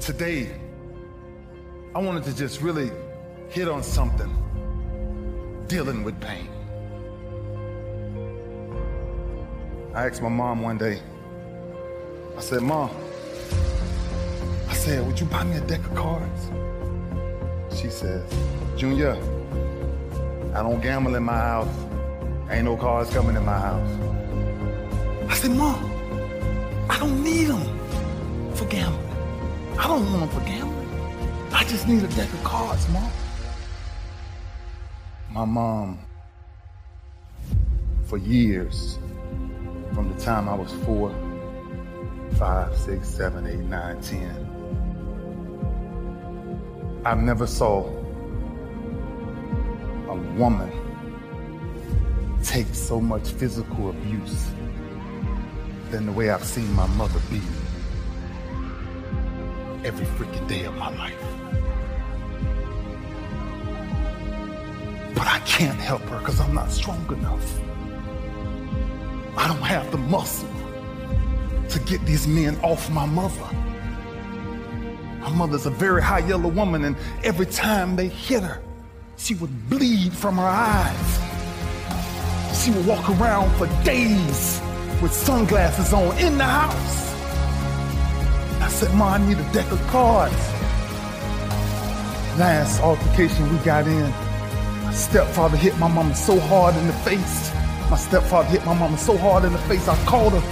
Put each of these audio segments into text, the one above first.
Today, I wanted to just really hit on something dealing with pain. I asked my mom one day, I said, Mom, I said, would you buy me a deck of cards? She says, Junior, I don't gamble in my house. Ain't no cards coming in my house. I said, Mom, I don't need them for gambling. I don't want them for gambling. I just need a deck of cards, Mom. My mom, for years, from the time I was four, five, six, seven, eight, nine, ten, I never saw a woman take so much physical abuse than the way I've seen my mother be every freaking day of my life. But I can't help her because I'm not strong enough. I don't have the muscle to get these men off my mother. My mother's a very high yellow woman, and every time they hit her, she would bleed from her eyes. She would walk around for days with sunglasses on in the house. I said, Ma, I need a deck of cards. Last altercation we got in, my stepfather hit my mama so hard in the face. My stepfather hit my mama so hard in the face, I called her.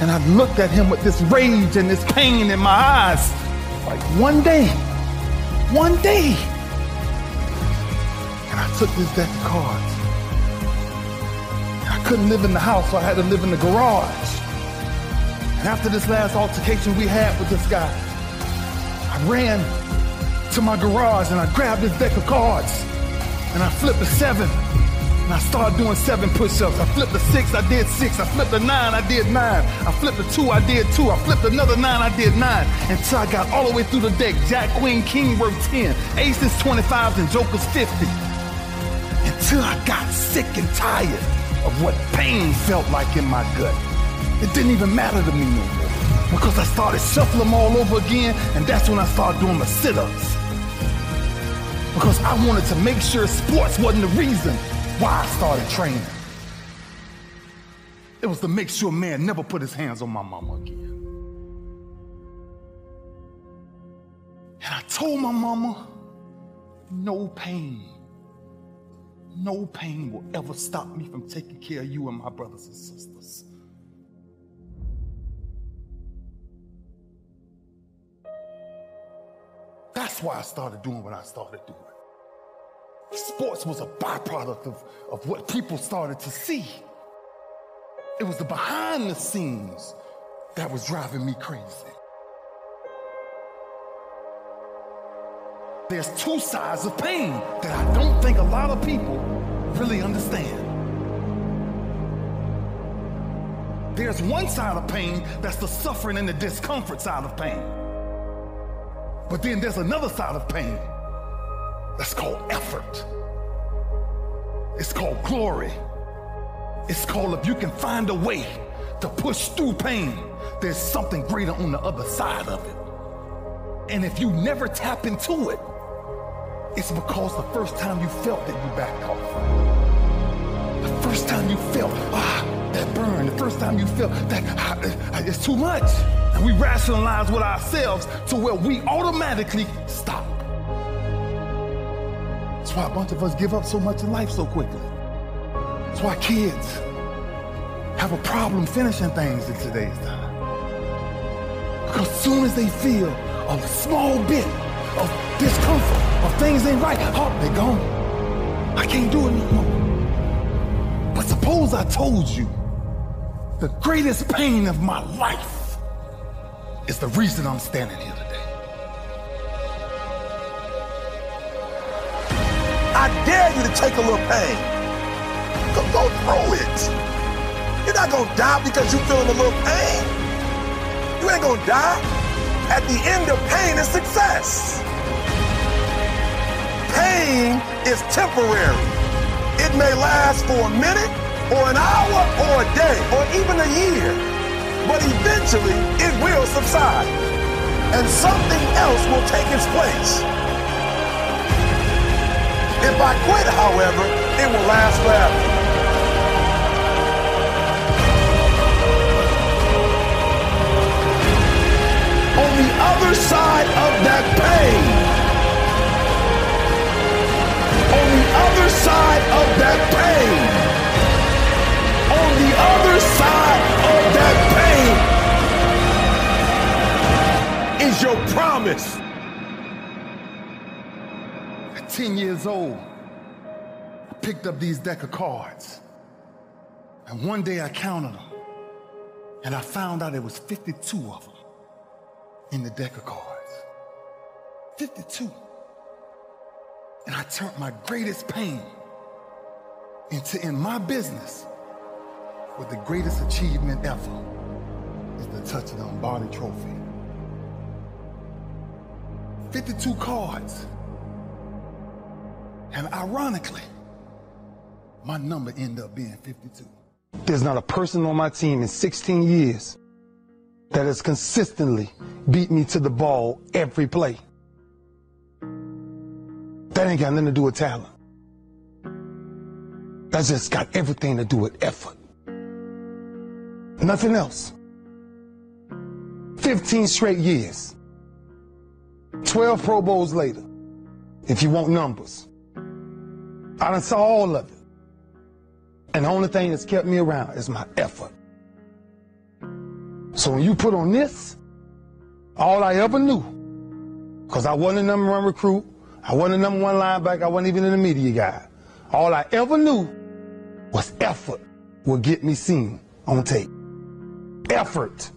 And I looked at him with this rage and this pain in my eyes. Like one day, one day. And I took this deck of cards. I couldn't live in the house, so I had to live in the garage. And after this last altercation we had with this guy, I ran to my garage and I grabbed this deck of cards and I flipped a seven and I started doing seven push-ups. I flipped a six, I did six. I flipped a nine, I did nine. I flipped a two, I did two. I flipped another nine, I did nine. Until I got all the way through the deck. Jack, Queen, King worth 10. Aces 25s and Jokers 50. Until I got sick and tired of what pain felt like in my gut. It didn't even matter to me no more. Because I started shuffling them all over again, and that's when I started doing the sit-ups. Because I wanted to make sure sports wasn't the reason why I started training. It was to make sure man never put his hands on my mama again. And I told my mama, no pain, no pain will ever stop me from taking care of you and my brothers and sisters. That's why I started doing what I started doing. Sports was a byproduct of, of what people started to see. It was the behind the scenes that was driving me crazy. There's two sides of pain that I don't think a lot of people really understand. There's one side of pain that's the suffering and the discomfort side of pain. But then there's another side of pain that's called effort. It's called glory. It's called if you can find a way to push through pain, there's something greater on the other side of it. And if you never tap into it, it's because the first time you felt it, you backed off. The first time you felt ah, burn, the first time you feel that ah, it's too much. And we rationalize with ourselves to where we automatically stop. That's why a bunch of us give up so much in life so quickly. That's why kids have a problem finishing things in today's time. Because as soon as they feel a small bit of discomfort, of things ain't right, oh, they gone. I can't do it no more. But suppose I told you the greatest pain of my life is the reason I'm standing here today. I dare you to take a little pain. Go, go through it. You're not gonna die because you're feeling a little pain. You ain't gonna die. At the end of pain is success. Pain is temporary. It may last for a minute, or an hour, or a day, or even a year. But eventually, it will subside. And something else will take its place. If I quit, however, it will last forever. On the other side of that pain, on the other side of that pain, other side of that pain is your promise. At 10 years old, I picked up these deck of cards. And one day I counted them. And I found out there was 52 of them in the deck of cards. 52. And I turned my greatest pain into in my business with the greatest achievement ever is the touchdown Barney trophy. 52 cards. And ironically, my number ended up being 52. There's not a person on my team in 16 years that has consistently beat me to the ball every play. That ain't got nothing to do with talent. That's just got everything to do with effort. Nothing else. 15 straight years. 12 Pro Bowls later, if you want numbers. I done saw all of it. And the only thing that's kept me around is my effort. So when you put on this, all I ever knew, because I wasn't a number one recruit, I wasn't a number one linebacker, I wasn't even the media guy. All I ever knew was effort would get me seen on tape. Effort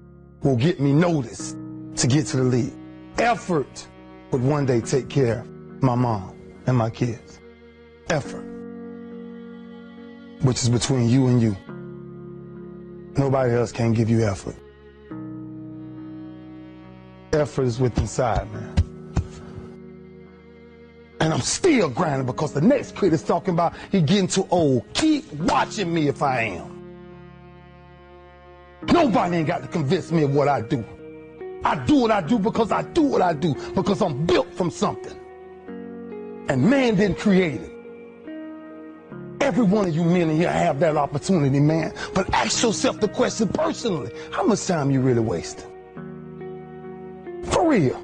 will get me noticed to get to the league. Effort would one day take care of my mom and my kids effort, which is between you and you. Nobody else can give you effort. Effort is within inside, man. And I'm still grinding because the next kid is talking about he getting too old. Keep watching me if I am. Nobody ain't got to convince me of what I do. I do what I do because I do what I do because I'm built from something. And man didn't create it. Every one of you men in here have that opportunity, man. But ask yourself the question personally. How much time you really wasting? For real.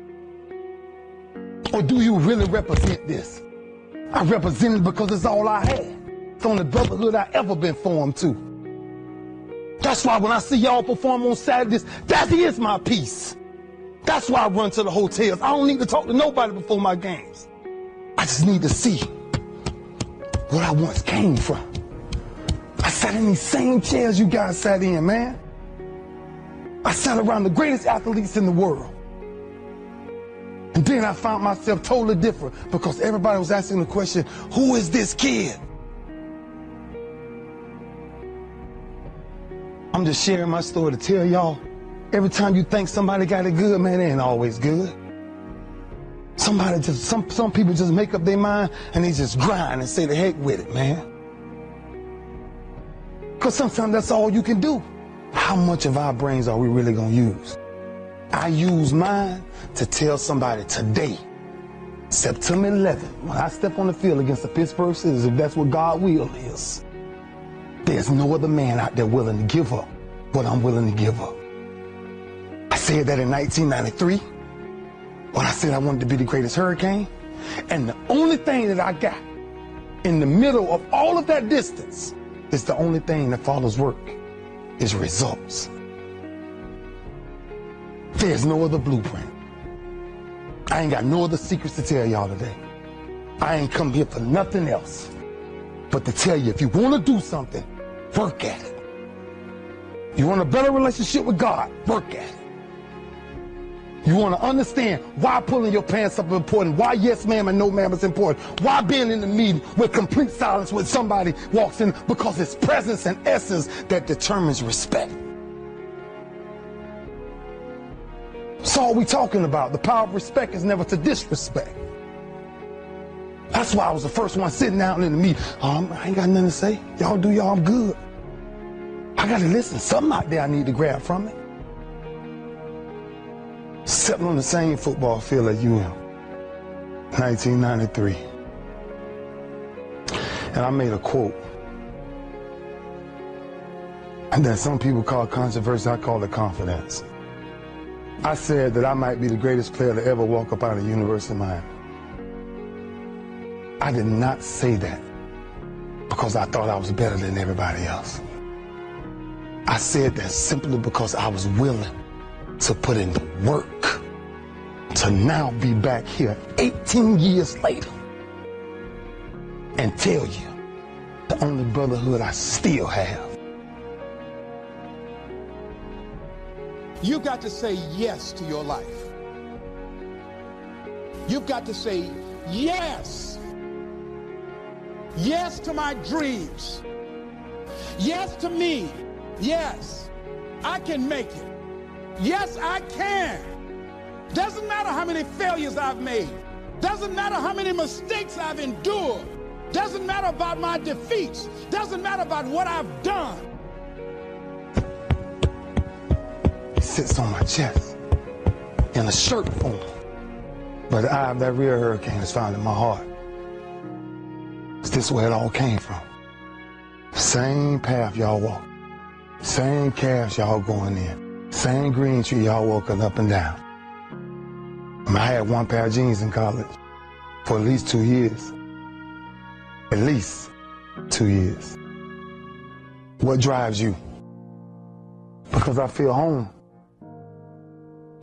Or do you really represent this? I represent it because it's all I had. It's the only brotherhood I ever been formed to. That's why when I see y'all perform on Saturdays, that is my peace. That's why I run to the hotels. I don't need to talk to nobody before my games. I just need to see where I once came from. I sat in these same chairs you guys sat in, man. I sat around the greatest athletes in the world. And then I found myself totally different because everybody was asking the question, who is this kid? I'm just sharing my story to tell y'all, every time you think somebody got it good, man, it ain't always good. Somebody just, some, some people just make up their mind and they just grind and say the heck with it, man. Because sometimes that's all you can do. How much of our brains are we really going to use? I use mine to tell somebody today, September 11th, when I step on the field against the Pittsburgh Steelers, if that's what God will is, There's no other man out there willing to give up what I'm willing to give up. I said that in 1993 when I said I wanted to be the greatest hurricane. And the only thing that I got in the middle of all of that distance is the only thing that follows work is results. There's no other blueprint. I ain't got no other secrets to tell y'all today. I ain't come here for nothing else but to tell you if you want to do something, work at it. You want a better relationship with God, work at it. You want to understand why pulling your pants up is important, why yes ma'am and no ma'am is important, why being in the meeting with complete silence when somebody walks in, because it's presence and essence that determines respect. That's all we talking about. The power of respect is never to disrespect. That's why I was the first one sitting down in the meeting. Um, I ain't got nothing to say. Y'all do y'all, I'm good. I gotta listen. Something out there I need to grab from it. Sitting on the same football field you am. 1993. And I made a quote. And that some people call controversy, I call it confidence. I said that I might be the greatest player to ever walk up out of the University of Miami. I did not say that because I thought I was better than everybody else. I said that simply because I was willing to put in the work to now be back here 18 years later and tell you the only brotherhood I still have You've got to say yes to your life. You've got to say yes. Yes to my dreams. Yes to me. Yes, I can make it. Yes, I can. Doesn't matter how many failures I've made. Doesn't matter how many mistakes I've endured. Doesn't matter about my defeats. Doesn't matter about what I've done. It sits on my chest in a shirt form. But of that real hurricane is found in my heart. Is this where it all came from? Same path y'all walk. Same calves y'all going in. Same green tree y'all walking up and down. I had one pair of jeans in college for at least two years. At least two years. What drives you? Because I feel home.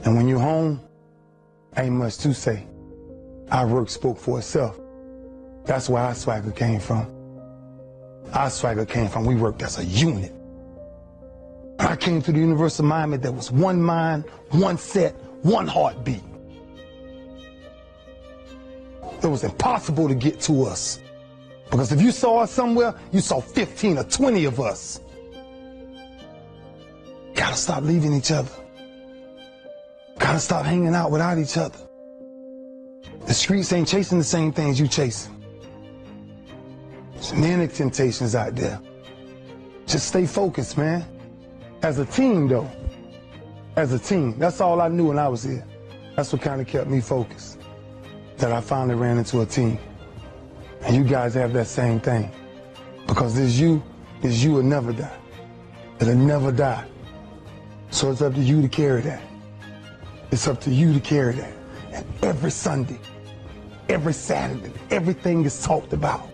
And when you're home, ain't much to say. Our work spoke for itself. That's where our swagger came from. Our swagger came from, we worked as a unit. I came to the University of Miami, there was one mind, one set, one heartbeat. It was impossible to get to us. Because if you saw us somewhere, you saw 15 or 20 of us. Gotta stop leaving each other. Gotta stop hanging out without each other. The streets ain't chasing the same things you chasing. Many temptations out there. Just stay focused, man. As a team, though. As a team. That's all I knew when I was here. That's what kind of kept me focused. That I finally ran into a team. And you guys have that same thing. Because this you, this you will never die. It'll never die. So it's up to you to carry that. It's up to you to carry that. And every Sunday, every Saturday, everything is talked about.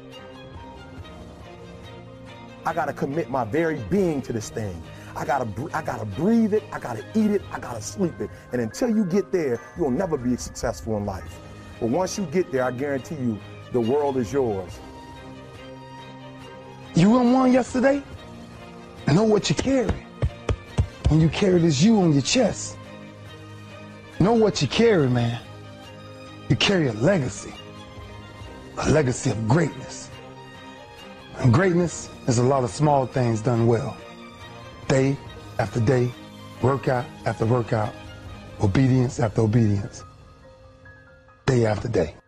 I gotta commit my very being to this thing. I gotta, I gotta breathe it. I gotta eat it. I gotta sleep it. And until you get there, you'll never be successful in life. But once you get there, I guarantee you, the world is yours. You won one yesterday? Know what you carry. When you carry this you on your chest. Know what you carry, man. You carry a legacy, a legacy of greatness. And greatness is a lot of small things done well. Day after day, workout after workout, obedience after obedience, day after day.